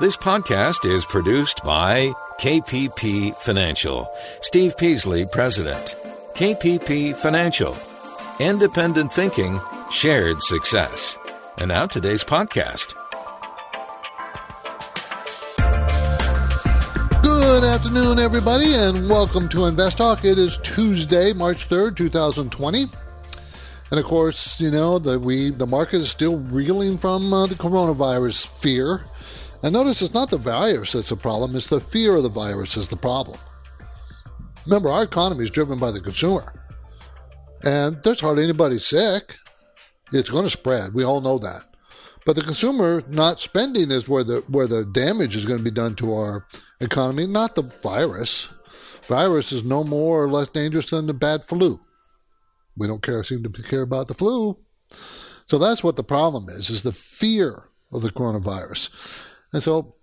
This podcast is produced by KPP Financial. Steve Peasley, President. KPP Financial. Independent thinking, shared success. And now today's podcast. Good afternoon, everybody, and welcome to Invest Talk. It is Tuesday, March 3rd, 2020. And of course, you know, the, we, the market is still reeling from uh, the coronavirus fear. And notice it's not the virus that's the problem, it's the fear of the virus is the problem. Remember, our economy is driven by the consumer. And there's hardly anybody sick. It's going to spread. We all know that. But the consumer not spending is where the where the damage is going to be done to our economy, not the virus. Virus is no more or less dangerous than the bad flu. We don't care seem to care about the flu. So that's what the problem is, is the fear of the coronavirus. And so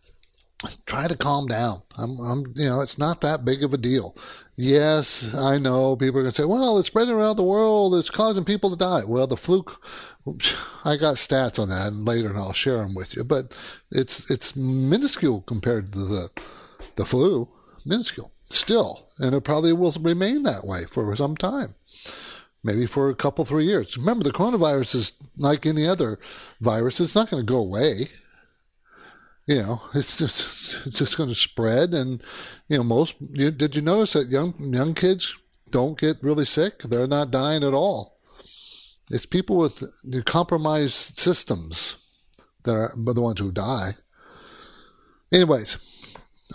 try to calm down. I'm, I'm, you know, it's not that big of a deal. Yes, I know people are going to say, well, it's spreading around the world. It's causing people to die. Well, the fluke, I got stats on that and later and I'll share them with you, but it's, it's minuscule compared to the, the flu, minuscule still. And it probably will remain that way for some time. Maybe for a couple, three years. Remember, the coronavirus is like any other virus. It's not going to go away you know, it's just it's just going to spread. And you know, most you, did you notice that young young kids don't get really sick? They're not dying at all. It's people with compromised systems that are the ones who die. Anyways,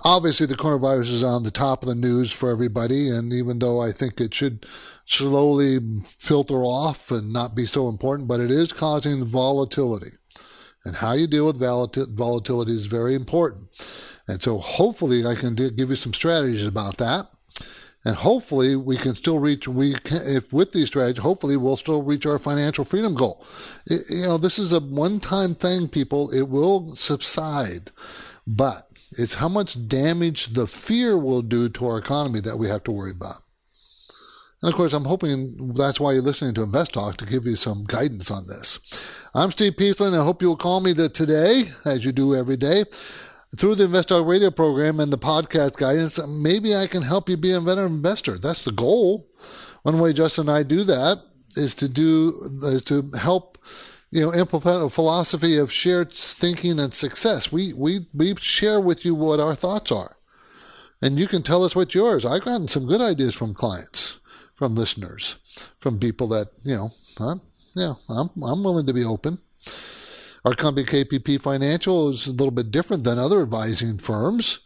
obviously the coronavirus is on the top of the news for everybody, and even though I think it should slowly filter off and not be so important, but it is causing volatility. And how you deal with volatility is very important. And so hopefully I can give you some strategies about that. And hopefully we can still reach, we can, if with these strategies, hopefully we'll still reach our financial freedom goal. It, you know, this is a one time thing, people. It will subside, but it's how much damage the fear will do to our economy that we have to worry about. And of course, I'm hoping that's why you're listening to Invest Talk to give you some guidance on this. I'm Steve Peasley, and I hope you'll call me today, as you do every day, through the Invest Talk radio program and the podcast guidance. Maybe I can help you be a better investor. That's the goal. One way Justin and I do that is to do is to help you know implement a philosophy of shared thinking and success. We we we share with you what our thoughts are, and you can tell us what yours. I've gotten some good ideas from clients from listeners, from people that, you know, huh? yeah, I'm, I'm willing to be open. Our company, KPP Financial, is a little bit different than other advising firms.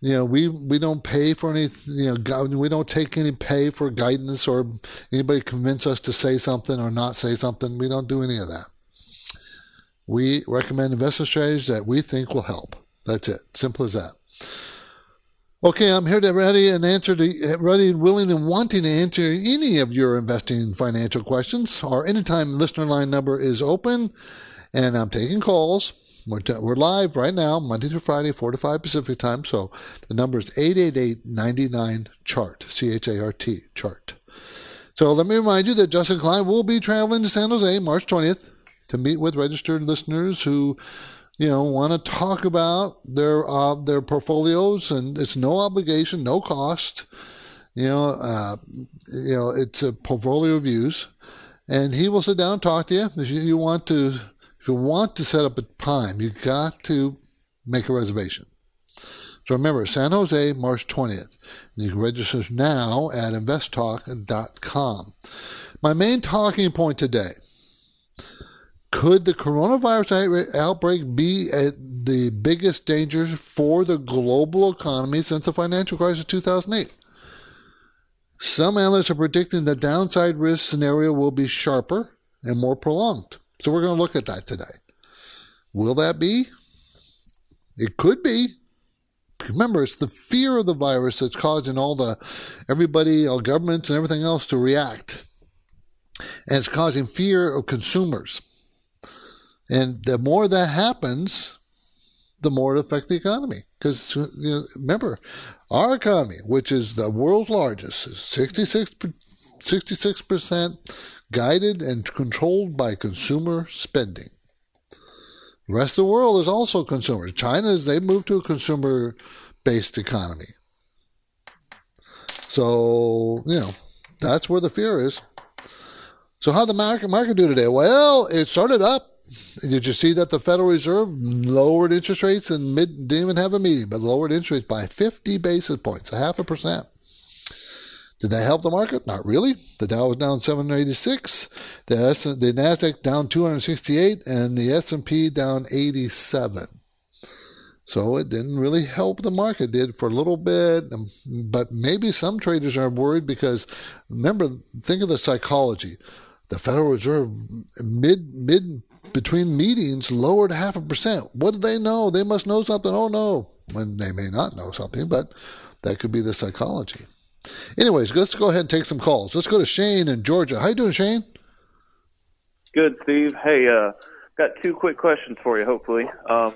You know, we, we don't pay for any, you know, we don't take any pay for guidance or anybody convince us to say something or not say something. We don't do any of that. We recommend investment strategies that we think will help. That's it. Simple as that. Okay, I'm here to ready and answer to ready, willing, and wanting to answer any of your investing financial questions. Our anytime listener line number is open, and I'm taking calls. We're, t- we're live right now, Monday through Friday, 4 to 5 Pacific time. So the number is 888-99-CHART, C-H-A-R-T, chart. So let me remind you that Justin Klein will be traveling to San Jose March 20th to meet with registered listeners who you know, want to talk about their uh, their portfolios, and it's no obligation, no cost. You know, uh, you know, it's a portfolio views, and he will sit down and talk to you. If you, you want to, if you want to set up a time, you got to make a reservation. So remember, San Jose, March 20th. And you can register now at investtalk.com. My main talking point today could the coronavirus outbreak be the biggest danger for the global economy since the financial crisis of 2008? Some analysts are predicting the downside risk scenario will be sharper and more prolonged. So we're going to look at that today. Will that be? It could be. Remember, it's the fear of the virus that's causing all the everybody, all governments, and everything else to react, and it's causing fear of consumers. And the more that happens, the more it affects the economy. Because you know, remember, our economy, which is the world's largest, is 66, 66% guided and controlled by consumer spending. The rest of the world is also consumers. China is they've moved to a consumer based economy. So, you know, that's where the fear is. So how did the market market do today? Well, it started up. Did you see that the Federal Reserve lowered interest rates and mid, didn't even have a meeting, but lowered interest rates by 50 basis points, a half a percent. Did that help the market? Not really. The Dow was down 786, the S- the Nasdaq down 268, and the S&P down 87. So it didn't really help the market. It did for a little bit, um, but maybe some traders are worried because remember, think of the psychology. The Federal Reserve mid mid between meetings lowered half a percent. What do they know? They must know something. Oh no, when they may not know something, but that could be the psychology. Anyways, let's go ahead and take some calls. Let's go to Shane in Georgia. How you doing, Shane? Good, Steve. Hey, uh, got two quick questions for you. Hopefully. Um,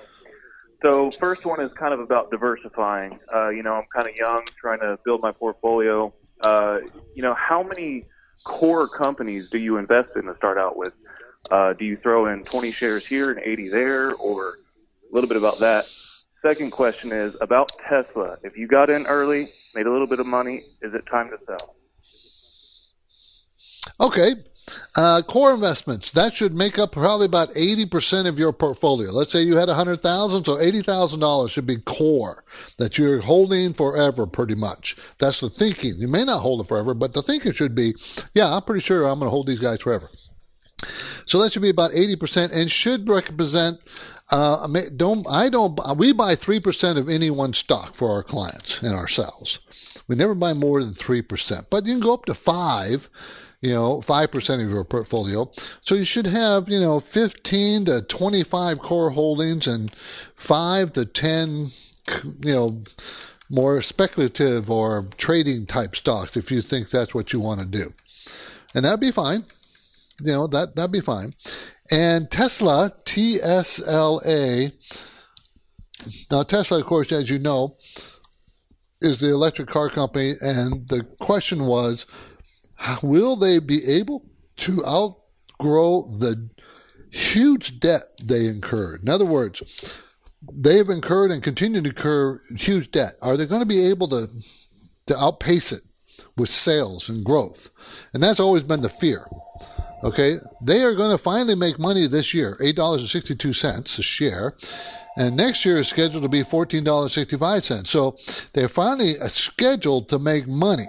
so first one is kind of about diversifying. Uh, you know, I'm kind of young, trying to build my portfolio. Uh, you know, how many core companies do you invest in to start out with? Uh, do you throw in 20 shares here and 80 there, or a little bit about that? Second question is about Tesla. If you got in early, made a little bit of money, is it time to sell? Okay. Uh, core investments that should make up probably about 80% of your portfolio let's say you had 100000 so $80000 should be core that you're holding forever pretty much that's the thinking you may not hold it forever but the thinking should be yeah i'm pretty sure i'm going to hold these guys forever so that should be about 80% and should represent uh, don't I don't we buy three percent of any one stock for our clients and ourselves. We never buy more than three percent, but you can go up to five. You know, five percent of your portfolio. So you should have you know fifteen to twenty-five core holdings and five to ten you know more speculative or trading type stocks if you think that's what you want to do, and that'd be fine. You know that that'd be fine. And Tesla, TSLA. Now, Tesla, of course, as you know, is the electric car company. And the question was will they be able to outgrow the huge debt they incurred? In other words, they have incurred and continue to incur huge debt. Are they going to be able to, to outpace it with sales and growth? And that's always been the fear. Okay, they are going to finally make money this year, eight dollars and sixty-two cents a share, and next year is scheduled to be fourteen dollars sixty-five cents. So they're finally scheduled to make money,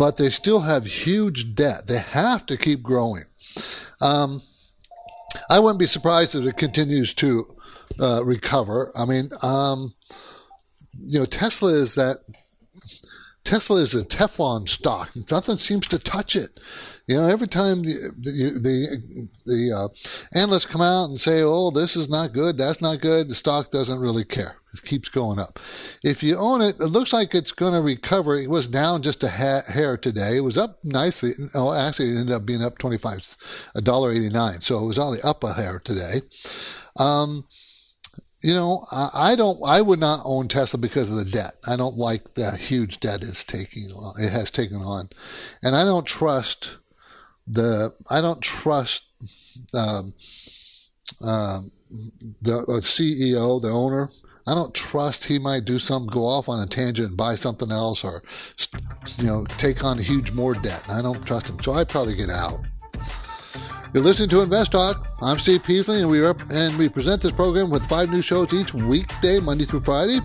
but they still have huge debt. They have to keep growing. Um, I wouldn't be surprised if it continues to uh, recover. I mean, um, you know, Tesla is that Tesla is a Teflon stock. Nothing seems to touch it. You know, every time the the, the uh, analysts come out and say, "Oh, this is not good, that's not good," the stock doesn't really care. It keeps going up. If you own it, it looks like it's going to recover. It was down just a ha- hair today. It was up nicely. Oh, actually, it ended up being up twenty five, a dollar eighty nine. So it was only up a hair today. Um, you know, I, don't, I would not own Tesla because of the debt. I don't like the huge debt it's taking, it has taken on. And I don't trust the I don't trust um, uh, the, the CEO, the owner. I don't trust he might do something, go off on a tangent and buy something else, or you know, take on a huge more debt. I don't trust him, so I probably get out. You're listening to Invest Talk. I'm Steve Peasley, and we rep- and we present this program with five new shows each weekday, Monday through Friday,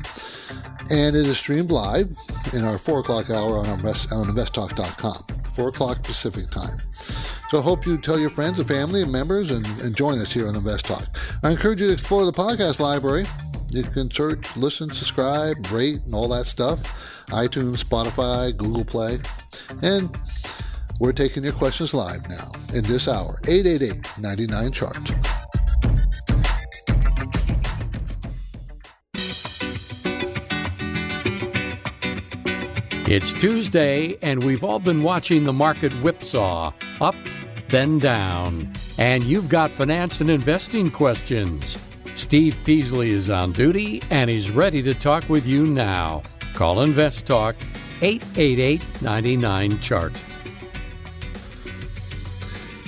and it is streamed live in our four o'clock hour on, invest- on investtalk.com, four o'clock Pacific time. So I hope you tell your friends and family and members and, and join us here on Invest Talk. I encourage you to explore the podcast library. You can search, listen, subscribe, rate, and all that stuff. iTunes, Spotify, Google Play. And we're taking your questions live now in this hour. 888 99 Chart. It's Tuesday, and we've all been watching the market whipsaw up then down. And you've got finance and investing questions. Steve Peasley is on duty and he's ready to talk with you now. Call Invest Talk 888 99 Chart.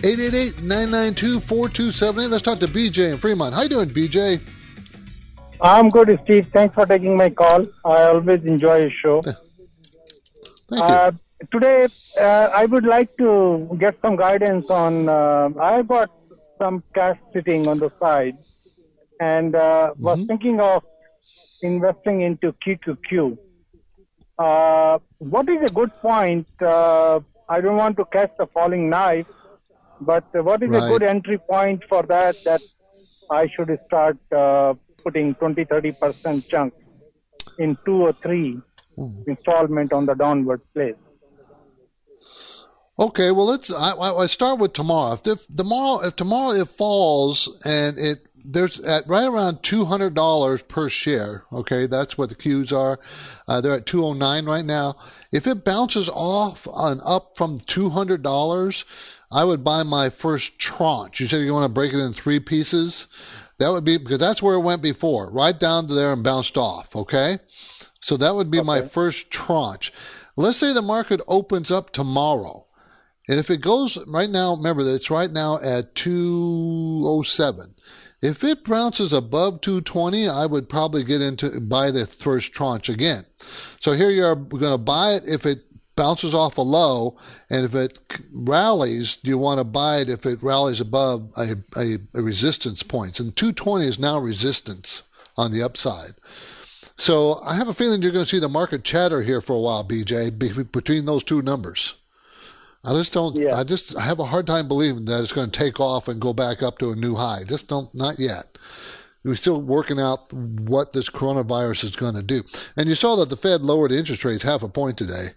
888-992-4278. Let's talk to BJ in Fremont. How you doing, BJ? I'm good, Steve. Thanks for taking my call. I always enjoy your show. Thank you. Uh, today, uh, I would like to get some guidance on. Uh, I got some cash sitting on the side, and uh, was Mhm. thinking of investing into QQQ. Uh, what is a good point? Uh, I don't want to catch the falling knife, but what is Right. a good entry point for that? That I should start uh, putting 20, 30 percent chunk in two or three installment on the downward place. Okay, well let's. I, I I start with tomorrow. If, if tomorrow, if tomorrow it falls and it there's at right around two hundred dollars per share. Okay, that's what the Qs are. Uh, they're at two oh nine right now. If it bounces off and up from two hundred dollars, I would buy my first tranche. You said you want to break it in three pieces. That would be because that's where it went before, right down to there and bounced off. Okay, so that would be my first tranche. Let's say the market opens up tomorrow. And if it goes right now, remember that it's right now at 207. If it bounces above 220, I would probably get into buy the first tranche again. So here you are, going to buy it if it bounces off a low, and if it rallies, do you want to buy it if it rallies above a, a, a resistance points? And 220 is now resistance on the upside. So I have a feeling you're going to see the market chatter here for a while, BJ, between those two numbers. I just don't. Yeah. I just I have a hard time believing that it's going to take off and go back up to a new high. Just don't. Not yet. We're still working out what this coronavirus is going to do. And you saw that the Fed lowered interest rates half a point today.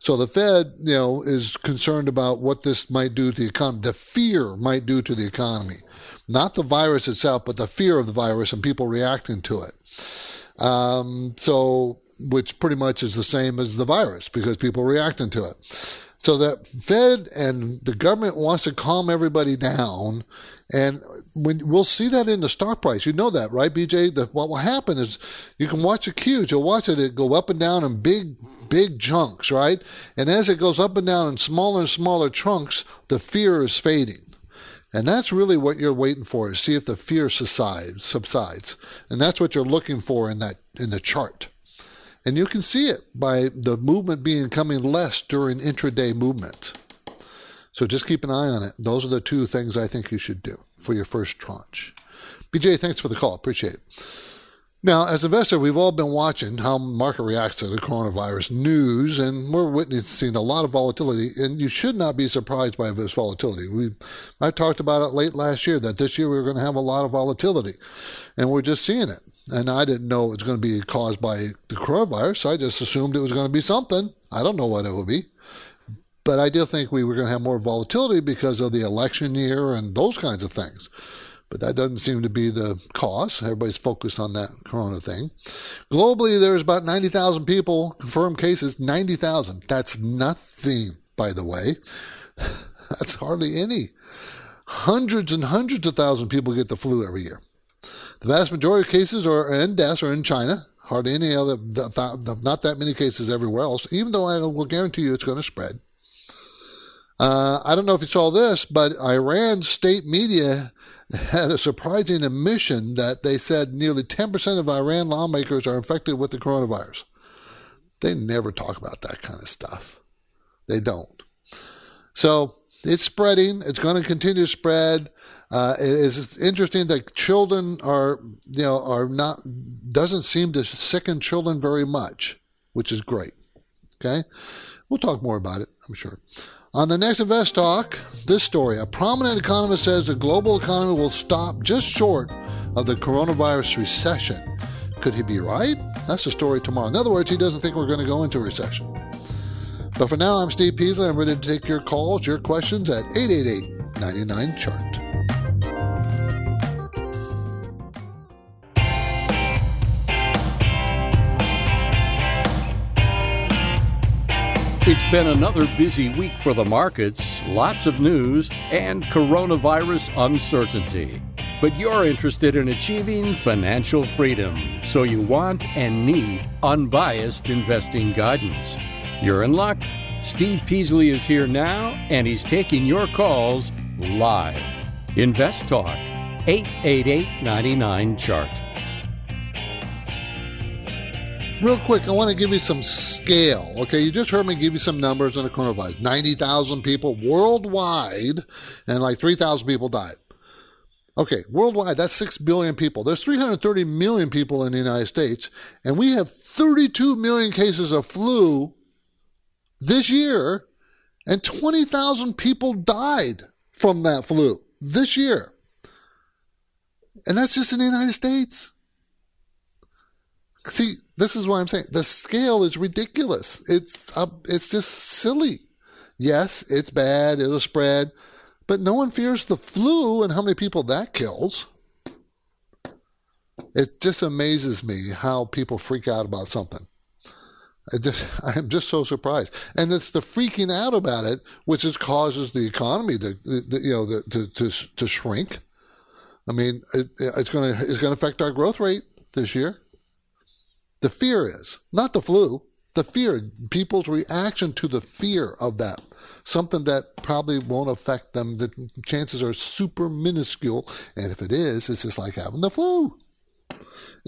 So the Fed, you know, is concerned about what this might do to the economy. The fear might do to the economy, not the virus itself, but the fear of the virus and people reacting to it. Um, so, which pretty much is the same as the virus because people reacting to it. So the Fed and the government wants to calm everybody down, and when we'll see that in the stock price, you know that, right, BJ? That what will happen is you can watch the Qs. You'll watch it, it go up and down in big, big chunks, right? And as it goes up and down in smaller and smaller chunks, the fear is fading. And that's really what you're waiting for is see if the fear subsides, subsides. And that's what you're looking for in that in the chart. And you can see it by the movement being coming less during intraday movement. So just keep an eye on it. Those are the two things I think you should do for your first tranche. BJ, thanks for the call. Appreciate it. Now, as investor, we've all been watching how market reacts to the coronavirus news, and we're witnessing a lot of volatility. And you should not be surprised by this volatility. We, I talked about it late last year that this year we were going to have a lot of volatility, and we're just seeing it. And I didn't know it was going to be caused by the coronavirus. I just assumed it was going to be something. I don't know what it would be. But I did think we were going to have more volatility because of the election year and those kinds of things. But that doesn't seem to be the cause. Everybody's focused on that corona thing. Globally, there's about 90,000 people, confirmed cases, 90,000. That's nothing, by the way. That's hardly any. Hundreds and hundreds of thousands of people get the flu every year. The vast majority of cases are and deaths are in China. Hardly any other, not that many cases everywhere else. Even though I will guarantee you it's going to spread. Uh, I don't know if you saw this, but Iran's state media had a surprising admission that they said nearly 10% of Iran lawmakers are infected with the coronavirus. They never talk about that kind of stuff. They don't. So it's spreading. It's going to continue to spread. Uh, it is interesting that children are, you know, are not, doesn't seem to sicken children very much, which is great. Okay. We'll talk more about it, I'm sure. On the next Invest Talk, this story. A prominent economist says the global economy will stop just short of the coronavirus recession. Could he be right? That's the story tomorrow. In other words, he doesn't think we're going to go into recession. But for now, I'm Steve Peasley. I'm ready to take your calls, your questions at 888 99 Chart. It's been another busy week for the markets, lots of news, and coronavirus uncertainty. But you're interested in achieving financial freedom, so you want and need unbiased investing guidance. You're in luck. Steve Peasley is here now, and he's taking your calls live. Invest Talk, 888 99 Chart. Real quick, I want to give you some scale. Okay, you just heard me give you some numbers on the coronavirus 90,000 people worldwide, and like 3,000 people died. Okay, worldwide, that's 6 billion people. There's 330 million people in the United States, and we have 32 million cases of flu this year, and 20,000 people died from that flu this year. And that's just in the United States. See, this is what I'm saying. The scale is ridiculous. It's uh, it's just silly. Yes, it's bad. It'll spread. But no one fears the flu and how many people that kills. It just amazes me how people freak out about something. I just, I'm just so surprised, and it's the freaking out about it which is causes the economy to, the, you know, the, to, to to shrink. I mean, it, it's going to it's going to affect our growth rate this year. The fear is not the flu. The fear, people's reaction to the fear of that something that probably won't affect them. The chances are super minuscule, and if it is, it's just like having the flu.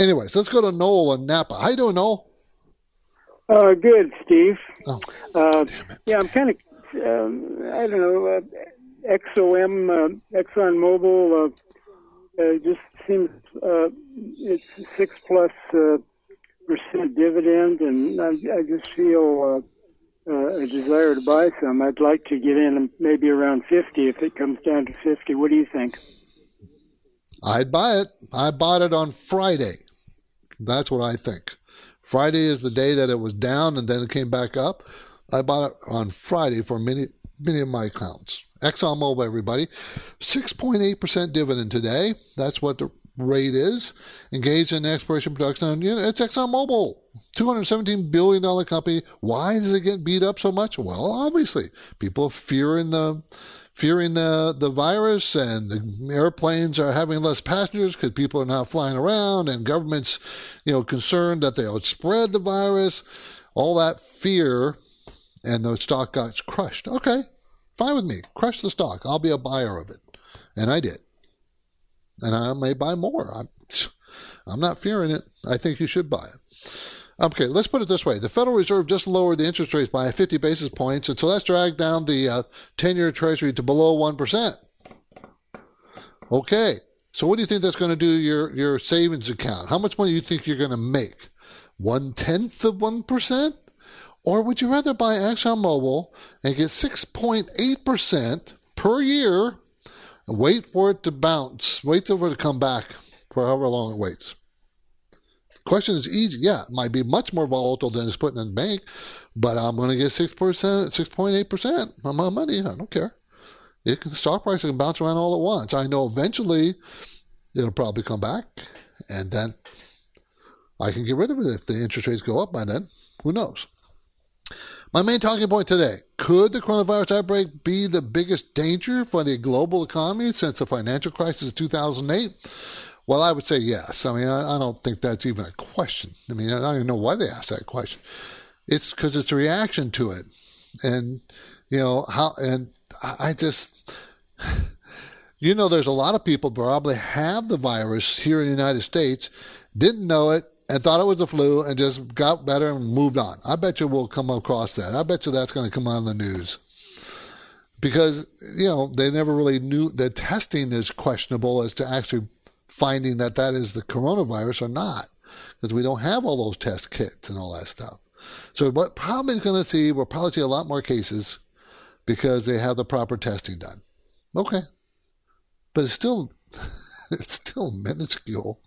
Anyways, let's go to Noel in Napa. How you doing, Noel? Uh, good, Steve. Oh, Uh, damn it. yeah, I'm kind of, um, I don't know, uh, XOM, uh, ExxonMobil, uh, uh, just seems uh, it's six plus uh, percent dividend, and I, I just feel uh, uh, a desire to buy some. I'd like to get in maybe around 50 if it comes down to 50. What do you think? I'd buy it. I bought it on Friday. That's what I think. Friday is the day that it was down and then it came back up. I bought it on Friday for many, many of my accounts. ExxonMobil, everybody, 6.8% dividend today. That's what the rate is. Engaged in exploration production. You know, it's ExxonMobil, $217 billion company. Why does it get beat up so much? Well, obviously, people fearing the fearing the, the virus and the airplanes are having less passengers because people are not flying around and governments, you know, concerned that they'll spread the virus. All that fear and the stock got crushed. Okay, fine with me. Crush the stock. I'll be a buyer of it. And I did. And I may buy more. I'm, I'm not fearing it. I think you should buy it. Okay, let's put it this way. The Federal Reserve just lowered the interest rates by 50 basis points, and so that's dragged down the uh, 10 year Treasury to below 1%. Okay, so what do you think that's going to do your, your savings account? How much money do you think you're going to make? One tenth of 1%? Or would you rather buy ExxonMobil and get 6.8% per year wait for it to bounce, wait for it to come back for however long it waits? The question is easy. Yeah, it might be much more volatile than it's putting in the bank, but I'm going to get 6%, 6.8% on my money. I don't care. It can, the stock price can bounce around all at once. I know eventually it'll probably come back, and then I can get rid of it if the interest rates go up by then. Who knows? My main talking point today could the coronavirus outbreak be the biggest danger for the global economy since the financial crisis of 2008? Well, I would say yes. I mean, I, I don't think that's even a question. I mean, I don't even know why they asked that question. It's because it's a reaction to it. And, you know, how, and I I just, you know, there's a lot of people probably have the virus here in the United States, didn't know it, and thought it was the flu and just got better and moved on. I bet you we'll come across that. I bet you that's going to come on the news. Because, you know, they never really knew the testing is questionable as to actually finding that that is the coronavirus or not. Because we don't have all those test kits and all that stuff. So what probably going to see, we'll probably see a lot more cases because they have the proper testing done. Okay. But it's still, it's still minuscule.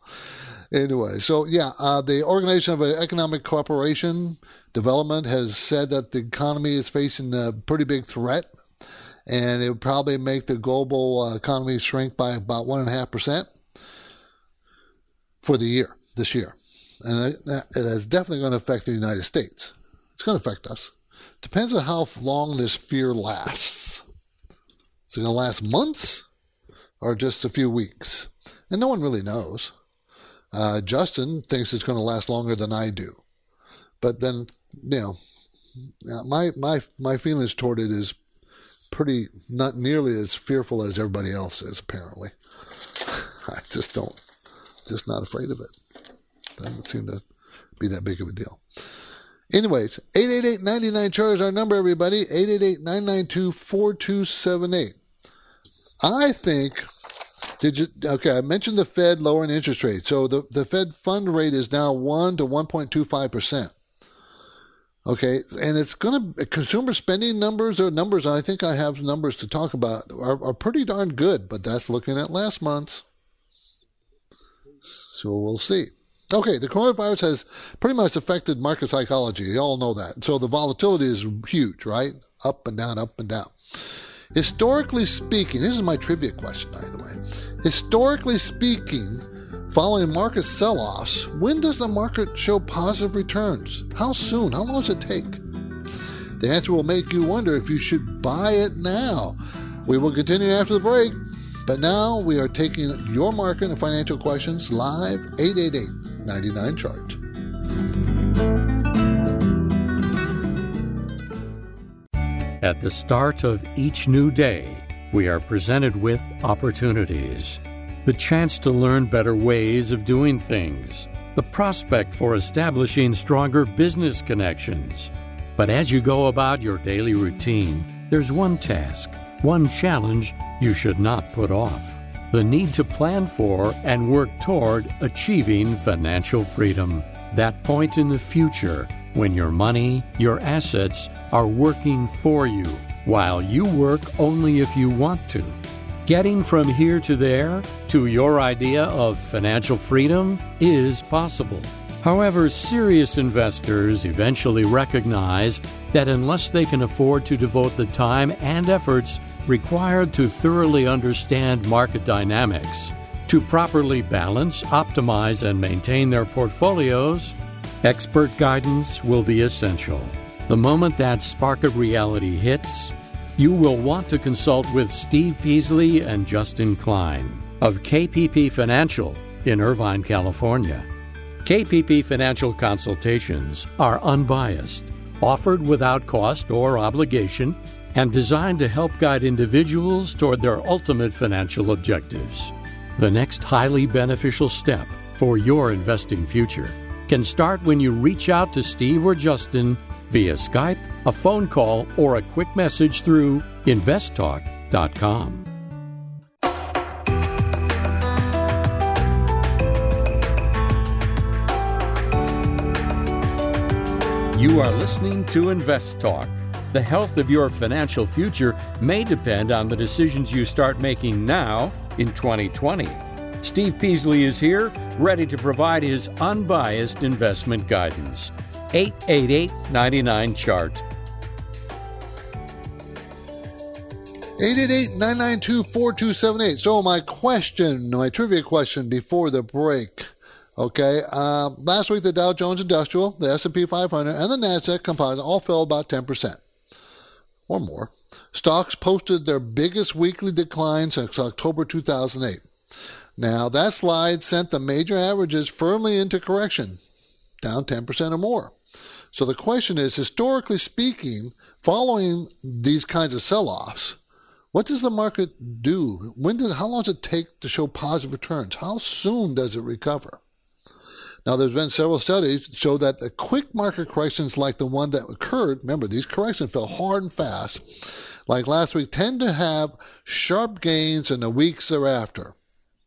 Anyway, so yeah, uh, the Organization of Economic Cooperation Development has said that the economy is facing a pretty big threat, and it would probably make the global uh, economy shrink by about one and a half percent for the year this year, and it, it is definitely going to affect the United States. It's going to affect us. Depends on how long this fear lasts. Is it going to last months or just a few weeks? And no one really knows. Uh, Justin thinks it's going to last longer than I do, but then you know, my my my feelings toward it is pretty not nearly as fearful as everybody else is. Apparently, I just don't, just not afraid of it. Doesn't seem to be that big of a deal. Anyways, 888-99 chart is our number, everybody. 888-992-4278. I think did you okay, I mentioned the Fed lowering interest rates. So the, the Fed fund rate is now one to one point two five percent. Okay, and it's going to consumer spending numbers or numbers. I think I have numbers to talk about are, are pretty darn good, but that's looking at last month's. So we'll see. Okay, the coronavirus has pretty much affected market psychology. You all know that. So the volatility is huge, right? Up and down, up and down. Historically speaking, this is my trivia question, by the way. Historically speaking, following market sell offs, when does the market show positive returns? How soon? How long does it take? The answer will make you wonder if you should buy it now. We will continue after the break, but now we are taking your market and financial questions live 888 99 chart. At the start of each new day, we are presented with opportunities. The chance to learn better ways of doing things, the prospect for establishing stronger business connections. But as you go about your daily routine, there's one task, one challenge you should not put off the need to plan for and work toward achieving financial freedom. That point in the future when your money, your assets are working for you, while you work only if you want to. Getting from here to there to your idea of financial freedom is possible. However, serious investors eventually recognize that unless they can afford to devote the time and efforts required to thoroughly understand market dynamics, to properly balance, optimize, and maintain their portfolios, expert guidance will be essential. The moment that spark of reality hits, you will want to consult with Steve Peasley and Justin Klein of KPP Financial in Irvine, California. KPP Financial consultations are unbiased, offered without cost or obligation, and designed to help guide individuals toward their ultimate financial objectives. The next highly beneficial step for your investing future can start when you reach out to Steve or Justin via Skype, a phone call, or a quick message through investtalk.com. You are listening to Invest Talk. The health of your financial future may depend on the decisions you start making now in 2020. Steve Peasley is here, ready to provide his unbiased investment guidance. 888 99 Chart. 888-992-4278. So my question, my trivia question before the break. Okay, uh, last week the Dow Jones Industrial, the S&P 500, and the Nasdaq Composite all fell about 10% or more. Stocks posted their biggest weekly decline since October 2008. Now that slide sent the major averages firmly into correction, down 10% or more. So the question is, historically speaking, following these kinds of sell-offs, what does the market do? When does how long does it take to show positive returns? How soon does it recover? Now, there's been several studies show that the quick market corrections like the one that occurred, remember, these corrections fell hard and fast, like last week, tend to have sharp gains in the weeks thereafter.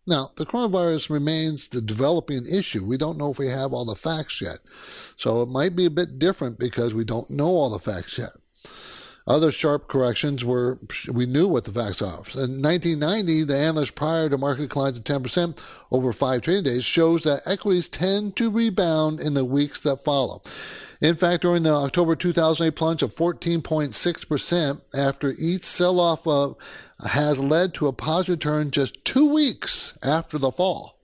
Now, the coronavirus remains the developing issue. We don't know if we have all the facts yet. So it might be a bit different because we don't know all the facts yet. Other sharp corrections were we knew what the facts are. In 1990, the analyst prior to market declines of 10% over five trading days shows that equities tend to rebound in the weeks that follow. In fact, during the October 2008 plunge of 14.6% after each sell-off uh, has led to a positive turn just two weeks after the fall.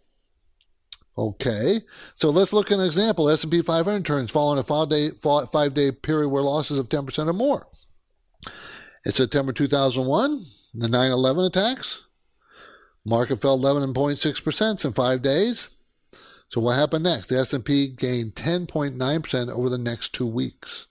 Okay, so let's look at an example. S&P 500 turns following a five-day five-day period where losses of 10% or more. In September 2001, the 9/11 attacks, market fell 11.6% in five days. So what happened next? The S&P gained 10.9% over the next two weeks.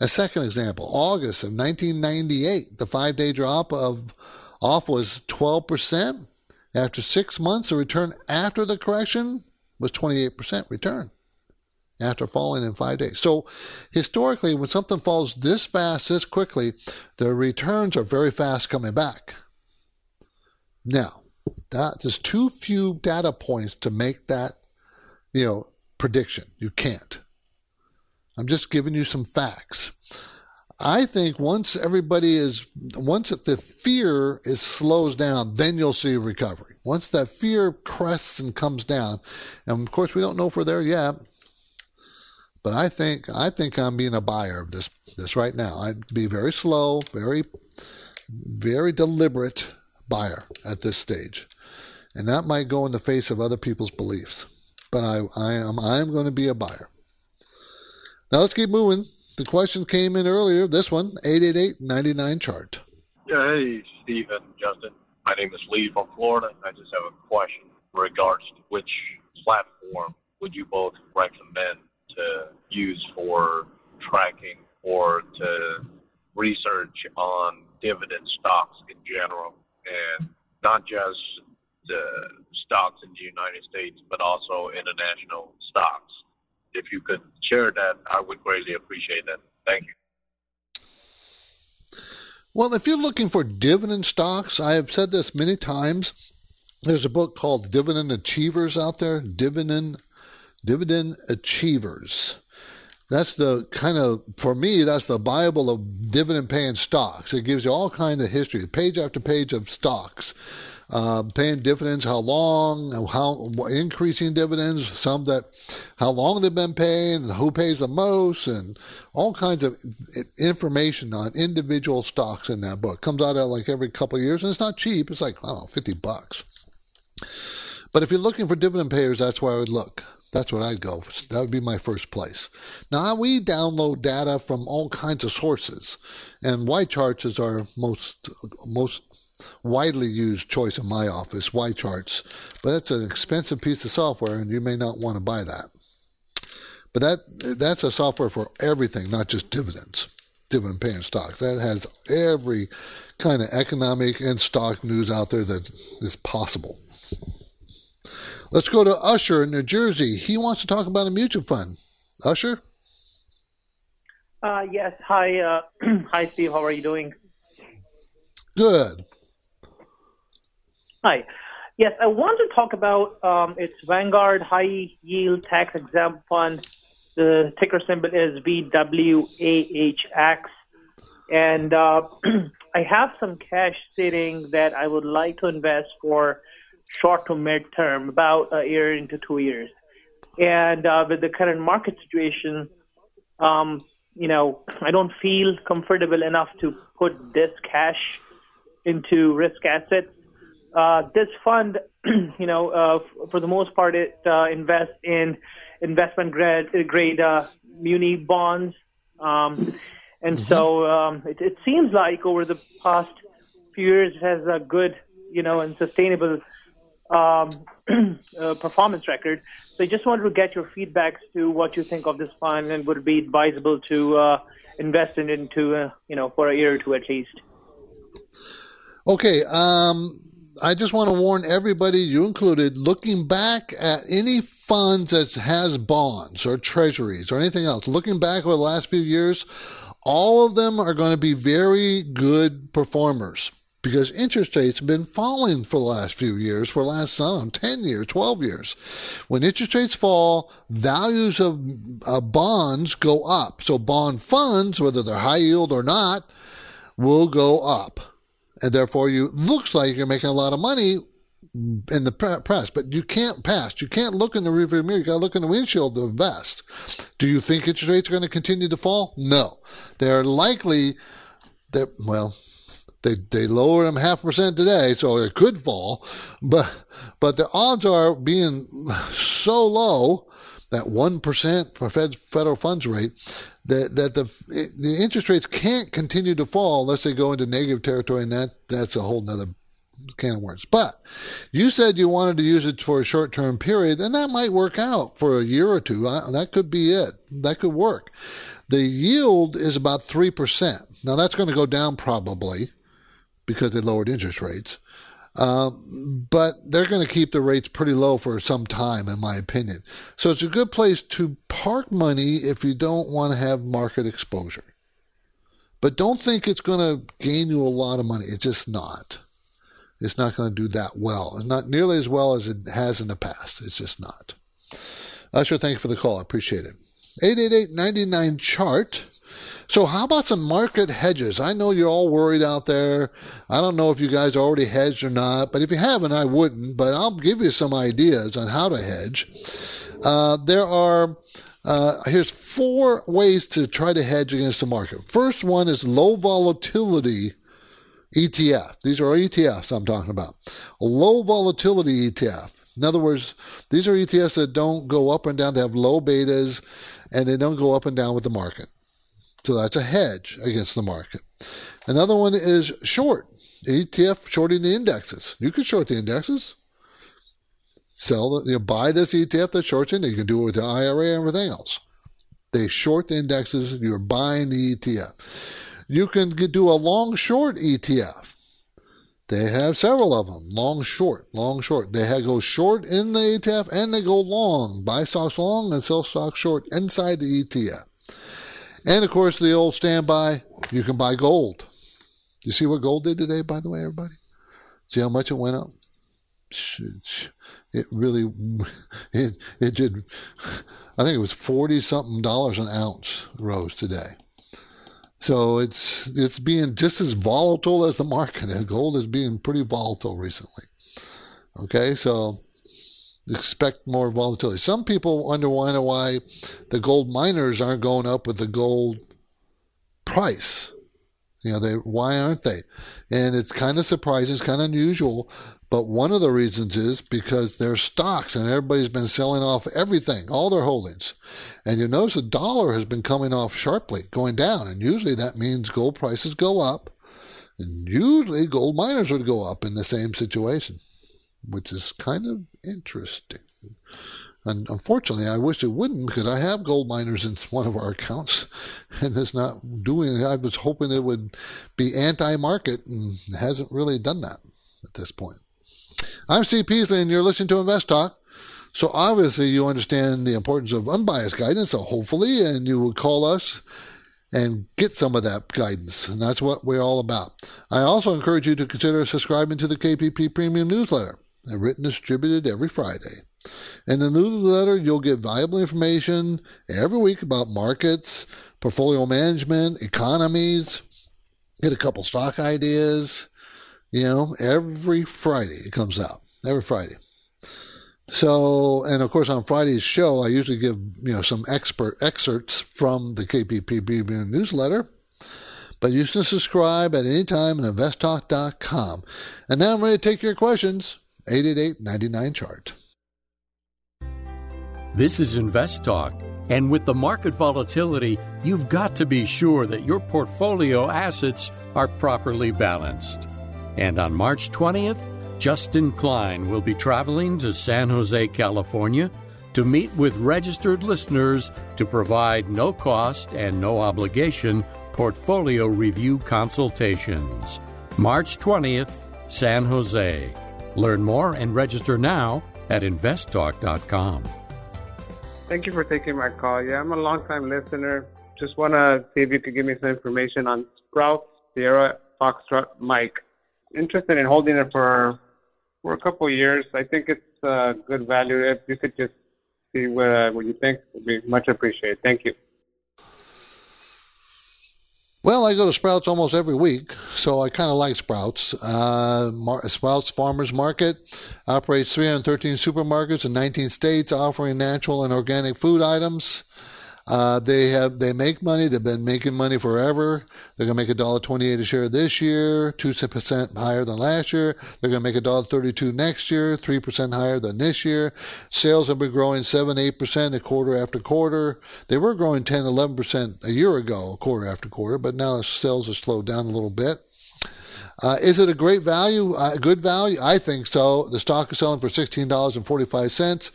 A second example, August of 1998, the five day drop of off was 12%. After six months, the return after the correction was 28% return after falling in five days. So historically, when something falls this fast, this quickly, the returns are very fast coming back. Now, that there's too few data points to make that, you know, prediction. You can't. I'm just giving you some facts. I think once everybody is, once the fear is slows down, then you'll see recovery. Once that fear crests and comes down, and of course we don't know if we're there yet, but I think I think I'm being a buyer of this this right now. I'd be very slow, very very deliberate buyer at this stage, and that might go in the face of other people's beliefs. But I I am I am going to be a buyer. Now let's keep moving. The question came in earlier. This one, 888-99 chart. Yeah, hey, Stephen, Justin. My name is Lee from Florida. I just have a question in regards to which platform would you both recommend to use for tracking or to research on dividend stocks in general, and not just the stocks in the United States, but also international stocks if you could share that, I would greatly appreciate that. Thank you. Well, if you're looking for dividend stocks, I have said this many times. There's a book called Dividend Achievers out there. Dividend Dividend Achievers. That's the kind of for me. That's the Bible of dividend paying stocks. It gives you all kind of history, page after page of stocks uh, paying dividends, how long, how increasing dividends, some that how long they've been paying, who pays the most, and all kinds of information on individual stocks in that book. Comes out at like every couple of years, and it's not cheap. It's like I don't know, fifty bucks. But if you're looking for dividend payers, that's where I would look. That's what I'd go. That would be my first place. Now we download data from all kinds of sources, and YCharts is our most most widely used choice in my office, YCharts. but it's an expensive piece of software and you may not want to buy that. But that that's a software for everything, not just dividends, dividend paying stocks. That has every kind of economic and stock news out there that is possible. Let's go to Usher in New Jersey. He wants to talk about a mutual fund. Usher? Uh, yes. Hi, uh, hi, Steve. How are you doing? Good. Hi. Yes, I want to talk about um, its Vanguard High Yield Tax Exempt Fund. The ticker symbol is VWAHX. And uh, I have some cash sitting that I would like to invest for short to mid term, about a year into two years. And uh, with the current market situation, um, you know, I don't feel comfortable enough to put this cash into risk assets uh, this fund, you know, uh, for the most part, it uh, invests in investment grade, grade uh, muni bonds. Um, and mm-hmm. so um, it, it seems like over the past few years it has a good, you know, and sustainable um, uh, performance record. So I just wanted to get your feedback to what you think of this fund and would it be advisable to uh, invest in it into, uh, you know, for a year or two at least. Okay. Um, I just want to warn everybody, you included, looking back at any funds that has bonds or treasuries or anything else, looking back over the last few years, all of them are going to be very good performers because interest rates have been falling for the last few years, for the last know, 10 years, 12 years. When interest rates fall, values of uh, bonds go up. So bond funds, whether they're high yield or not, will go up and therefore you looks like you're making a lot of money in the press, but you can't pass. You can't look in the rearview mirror. You got to look in the windshield to invest. Do you think interest rates are going to continue to fall? No, they're likely that well, they they lowered them half percent today, so it could fall, but but the odds are being so low that one percent for Fed federal funds rate that that the the interest rates can't continue to fall unless they go into negative territory, and that that's a whole nother can of worms. But you said you wanted to use it for a short term period, and that might work out for a year or two. That could be it. That could work. The yield is about 3%. Now, that's going to go down probably because they lowered interest rates. Um, but they're going to keep the rates pretty low for some time, in my opinion. So it's a good place to park money if you don't want to have market exposure. But don't think it's going to gain you a lot of money. It's just not. It's not going to do that well. It's not nearly as well as it has in the past. It's just not. Usher, thank you for the call. I appreciate it. 888 chart. So, how about some market hedges? I know you're all worried out there. I don't know if you guys already hedged or not, but if you haven't, I wouldn't. But I'll give you some ideas on how to hedge. Uh, there are uh, here's four ways to try to hedge against the market. First one is low volatility ETF. These are ETFs I'm talking about. A low volatility ETF. In other words, these are ETFs that don't go up and down. They have low betas and they don't go up and down with the market. So that's a hedge against the market. Another one is short. ETF shorting the indexes. You can short the indexes. Sell the, you know, buy this ETF that shorts it. You can do it with the IRA and everything else. They short the indexes. You're buying the ETF. You can do a long short ETF. They have several of them. Long short, long short. They have, go short in the ETF and they go long. Buy stocks long and sell stocks short inside the ETF. And of course, the old standby, you can buy gold. You see what gold did today, by the way, everybody? See how much it went up? It really, it, it did, I think it was 40 something dollars an ounce rose today. So it's it's being just as volatile as the market. Gold is being pretty volatile recently. Okay, so expect more volatility. Some people wonder why the gold miners aren't going up with the gold price. You know, they why aren't they? And it's kind of surprising, it's kind of unusual. But one of the reasons is because their stocks and everybody's been selling off everything, all their holdings. And you notice the dollar has been coming off sharply, going down. And usually that means gold prices go up. And usually gold miners would go up in the same situation which is kind of interesting. And unfortunately, I wish it wouldn't because I have gold miners in one of our accounts, and it's not doing. It. I was hoping it would be anti-market, and it hasn't really done that at this point. I'm Steve Peasley, and you're listening to Invest Talk. So obviously, you understand the importance of unbiased guidance. So hopefully, and you will call us and get some of that guidance. And that's what we're all about. I also encourage you to consider subscribing to the KPP Premium newsletter and written distributed every Friday. In the newsletter, you'll get valuable information every week about markets, portfolio management, economies, get a couple stock ideas. You know, every Friday it comes out. Every Friday. So, and of course, on Friday's show, I usually give you know some expert excerpts from the KPP newsletter. But you can subscribe at any time at investtalk.com. And now I'm ready to take your questions. 888 99 chart. This is Invest Talk. And with the market volatility, you've got to be sure that your portfolio assets are properly balanced. And on March 20th, Justin Klein will be traveling to San Jose, California to meet with registered listeners to provide no cost and no obligation portfolio review consultations. March 20th, San Jose. Learn more and register now at investtalk.com. Thank you for taking my call. Yeah, I'm a long time listener. Just want to see if you could give me some information on Sprout Sierra Foxtrot Mike. Interested in holding it for for a couple of years. I think it's a good value. If you could just see what, uh, what you think, would be much appreciated. Thank you. Well, I go to Sprouts almost every week, so I kind of like Sprouts. Uh, Mar- Sprouts Farmers Market operates 313 supermarkets in 19 states, offering natural and organic food items. Uh, they have they make money. They've been making money forever. They're gonna make a dollar twenty eight a share this year, two percent higher than last year. They're gonna make a dollar thirty two next year, three percent higher than this year. Sales have been growing seven eight percent a quarter after quarter. They were growing 10 11 percent a year ago, quarter after quarter, but now sales have slowed down a little bit. Uh, is it a great value? Uh, good value? I think so. The stock is selling for sixteen dollars and forty five cents.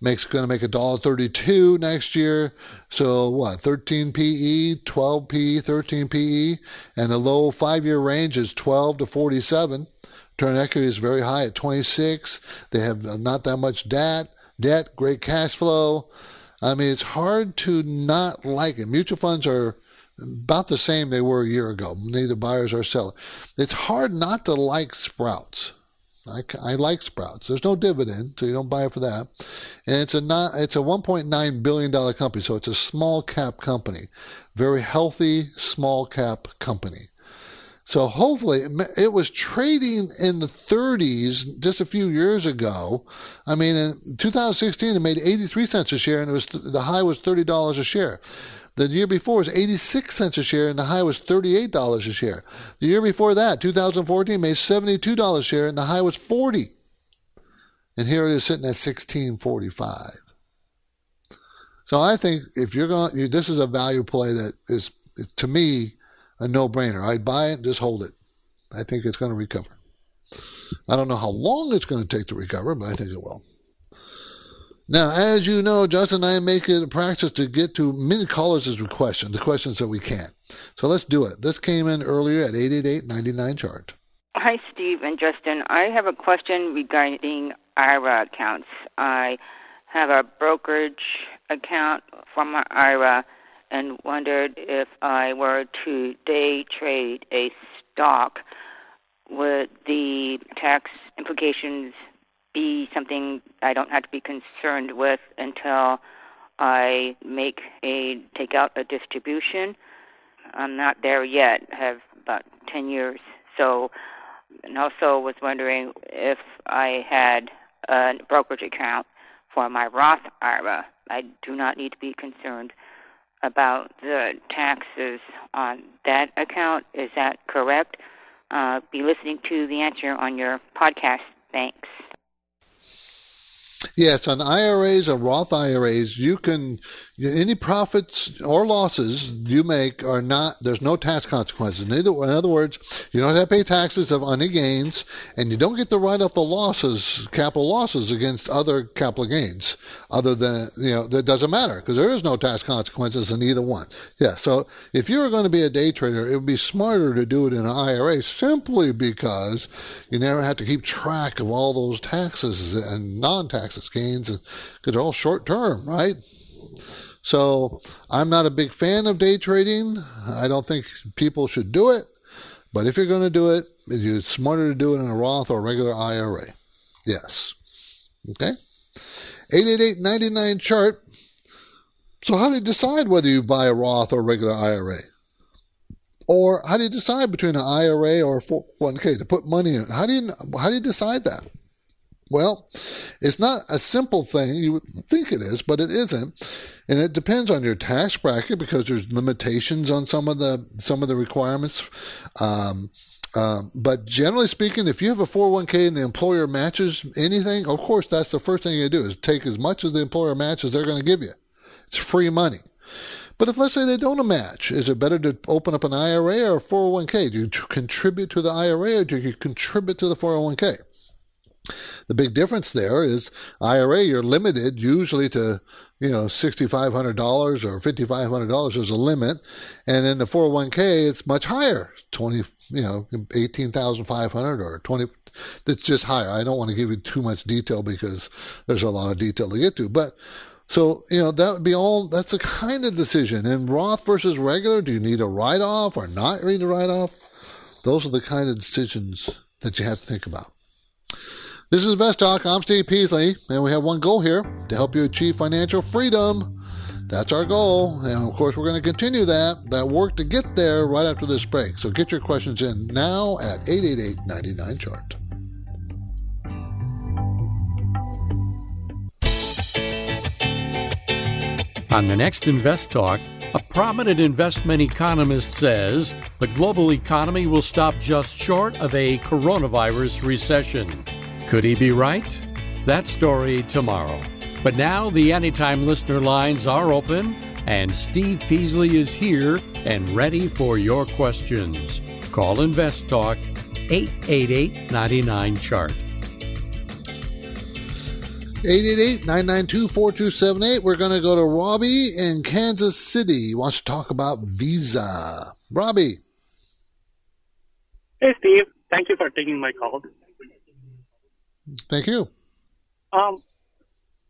Makes going to make a dollar thirty two next year. So what? Thirteen PE, twelve PE, thirteen PE, and the low five year range is twelve to forty seven. Return equity is very high at twenty six. They have not that much debt. Debt, great cash flow. I mean, it's hard to not like it. Mutual funds are about the same they were a year ago, neither buyers or sellers. It's hard not to like Sprouts. I, I like Sprouts. There's no dividend, so you don't buy it for that. And it's a not, it's a 1.9 billion dollar company, so it's a small cap company, very healthy small cap company. So hopefully, it was trading in the 30s just a few years ago. I mean, in 2016, it made 83 cents a share, and it was the high was $30 a share. The year before was 86 cents a share, and the high was $38 a share. The year before that, 2014, made $72 a share, and the high was 40. And here it is sitting at 16.45. So I think if you're going, this is a value play that is, to me, a no brainer. I'd buy it just hold it. I think it's going to recover. I don't know how long it's going to take to recover, but I think it will. Now, as you know, Justin and I make it a practice to get to many callers' questions, the questions that we can. So let's do it. This came in earlier at 888-99 chart. Hi, Steve and Justin. I have a question regarding IRA accounts. I have a brokerage account for my IRA and wondered if I were to day trade a stock, would the tax implications be something I don't have to be concerned with until I make a take out a distribution? I'm not there yet. I have about 10 years. So, and also was wondering if I had a brokerage account for my Roth IRA. I do not need to be concerned about the taxes on that account. Is that correct? Uh, be listening to the answer on your podcast. Thanks. Yes, on IRAs or Roth IRAs, you can any profits or losses you make are not there's no tax consequences. Neither, in other words, you don't have to pay taxes of any gains, and you don't get to write off the losses, capital losses against other capital gains. Other than you know, that doesn't matter because there is no tax consequences in either one. Yeah, so if you were going to be a day trader, it would be smarter to do it in an IRA simply because you never have to keep track of all those taxes and non-taxes gains because they're all short term, right? So I'm not a big fan of day trading. I don't think people should do it. But if you're going to do it, it's smarter to do it in a Roth or a regular IRA. Yes. Okay. 888-99 chart. So how do you decide whether you buy a Roth or a regular IRA? Or how do you decide between an IRA or a 401k to put money in? How do you how do you decide that? Well, it's not a simple thing. You would think it is, but it isn't. And it depends on your tax bracket because there's limitations on some of the some of the requirements. Um, um, but generally speaking, if you have a 401k and the employer matches anything, of course, that's the first thing you do is take as much as the employer matches they're going to give you. It's free money. But if let's say they don't match, is it better to open up an IRA or a 401k? Do you contribute to the IRA or do you contribute to the 401k? The big difference there is IRA, you're limited usually to, you know, $6,500 or $5,500 is a limit. And in the 401k, it's much higher, 20, you know, 18,500 or 20. It's just higher. I don't want to give you too much detail because there's a lot of detail to get to, but so, you know, that would be all, that's a kind of decision. And Roth versus regular, do you need a write off or not need a write off? Those are the kind of decisions that you have to think about. This is Invest Talk. I'm Steve Peasley, and we have one goal here to help you achieve financial freedom. That's our goal. And of course, we're going to continue that, that work to get there right after this break. So get your questions in now at 888 99 chart. On the next Invest Talk, a prominent investment economist says the global economy will stop just short of a coronavirus recession. Could he be right? That story tomorrow. But now the Anytime listener lines are open, and Steve Peasley is here and ready for your questions. Call Invest Talk 888 99 Chart. 888-992-4278. We're going to go to Robbie in Kansas City. He wants to talk about Visa. Robbie. Hey, Steve. Thank you for taking my call. Thank you. Um,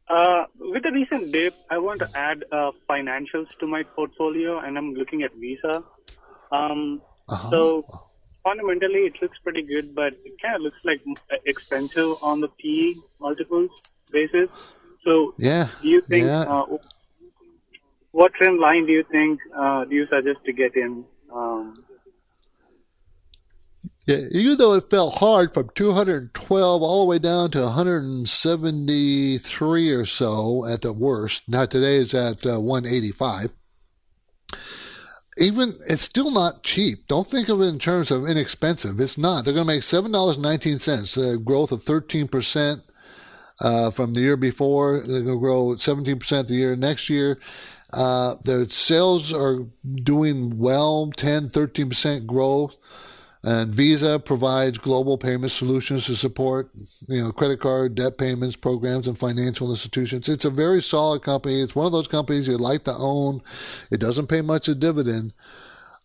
uh, with the recent dip, I want to add uh, financials to my portfolio, and I'm looking at Visa. Um, Uh-huh. So fundamentally, it looks pretty good, but it kind of looks like expensive on the PE multiples basis. So Yeah. do you think yeah. uh, what trend line do you think uh, do you suggest to get in? Um, Yeah, even though it fell hard from 212 all the way down to 173 or so at the worst. Now today is at uh, 185. Even it's still not cheap. Don't think of it in terms of inexpensive. It's not. They're going to make seven dollars nineteen cents, a growth of 13 percent uh, from the year before. They're going to grow 17 percent the year next year. Uh, their sales are doing well, 10, 13 percent growth. And Visa provides global payment solutions to support, you know, credit card, debt payments, programs, and financial institutions. It's a very solid company. It's one of those companies you'd like to own. It doesn't pay much a dividend,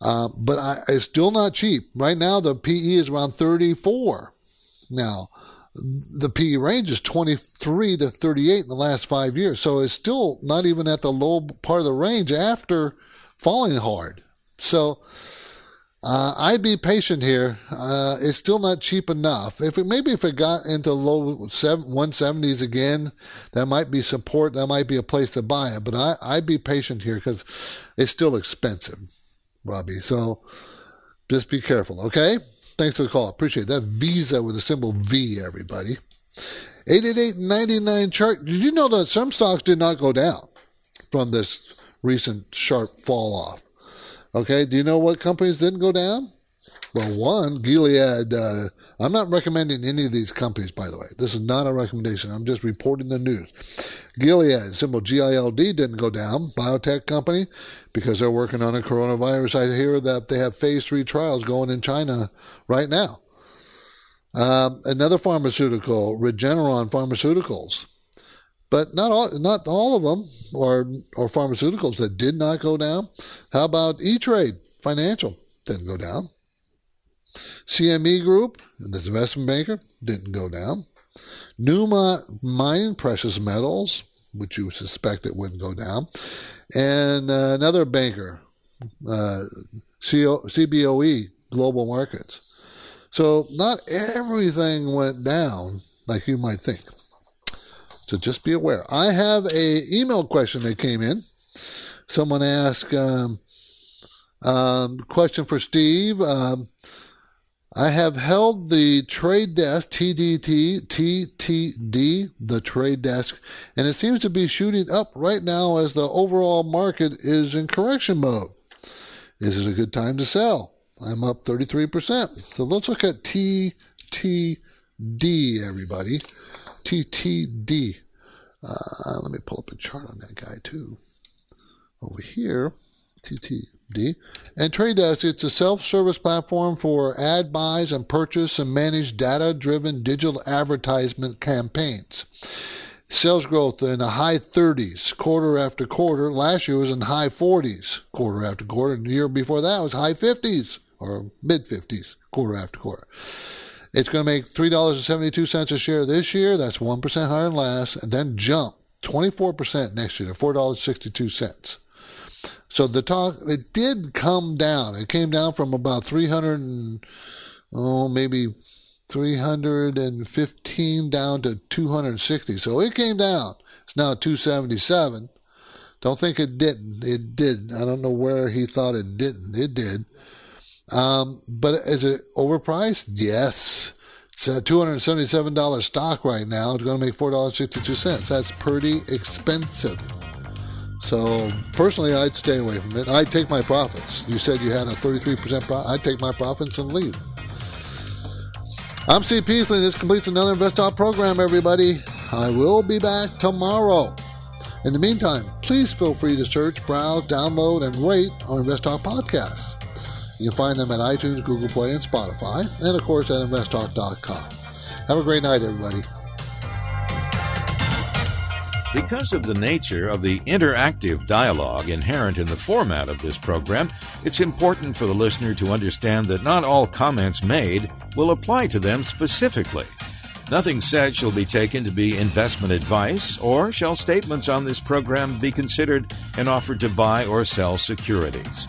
uh, but I, it's still not cheap. Right now, the PE is around 34. Now, the PE range is 23 to 38 in the last five years. So it's still not even at the low part of the range after falling hard. So, uh, I'd be patient here. Uh, it's still not cheap enough. If it, maybe if it got into low seven, 170s again, that might be support. That might be a place to buy it. But I, I'd be patient here because it's still expensive, Robbie. So just be careful, okay? Thanks for the call. Appreciate that. Visa with the symbol V, everybody. 888-99 chart. Did you know that some stocks did not go down from this recent sharp fall off? Okay, do you know what companies didn't go down? Well, one, Gilead. Uh, I'm not recommending any of these companies, by the way. This is not a recommendation. I'm just reporting the news. Gilead, symbol GILD, didn't go down. Biotech company, because they're working on a coronavirus. I hear that they have phase three trials going in China right now. Um, another pharmaceutical, Regeneron Pharmaceuticals, but not all, not all of them are, are pharmaceuticals that did not go down. How about E Trade Financial? Didn't go down. CME Group, this investment banker, didn't go down. Newmont Mining Precious Metals, which you suspect it wouldn't go down. And uh, another banker, uh, CO, CBOE Global Markets. So not everything went down like you might think. So just be aware. I have a email question that came in. Someone asked, um, um, question for Steve. Um, I have held the trade desk, TDT, TTD, the trade desk, and it seems to be shooting up right now as the overall market is in correction mode. Is it a good time to sell? I'm up 33%. So let's look at TTD, everybody. TTD. Uh, let me pull up a chart on that guy too. Over here, TTD. And Trade Desk, it's a self-service platform for ad buys and purchase and manage data-driven digital advertisement campaigns. Sales growth in the high 30s quarter after quarter. Last year was in high 40s quarter after quarter. The year before that was high 50s or mid 50s quarter after quarter. It's going to make $3.72 a share this year. That's 1% higher than last. And then jump 24% next year to $4.62. So the talk, it did come down. It came down from about 300 and, oh, maybe 315 down to 260. So it came down. It's now 277. Don't think it didn't. It did. I don't know where he thought it didn't. It did. Um, but is it overpriced? Yes. It's a $277 stock right now. It's going to make $4.62. That's pretty expensive. So personally, I'd stay away from it. I'd take my profits. You said you had a 33% profit. I'd take my profits and leave. I'm Steve Peasley. This completes another Invest Talk program, everybody. I will be back tomorrow. In the meantime, please feel free to search, browse, download, and rate our Invest podcasts. You can find them at iTunes, Google Play, and Spotify, and of course at investtalk.com. Have a great night, everybody. Because of the nature of the interactive dialogue inherent in the format of this program, it's important for the listener to understand that not all comments made will apply to them specifically. Nothing said shall be taken to be investment advice, or shall statements on this program be considered an offer to buy or sell securities.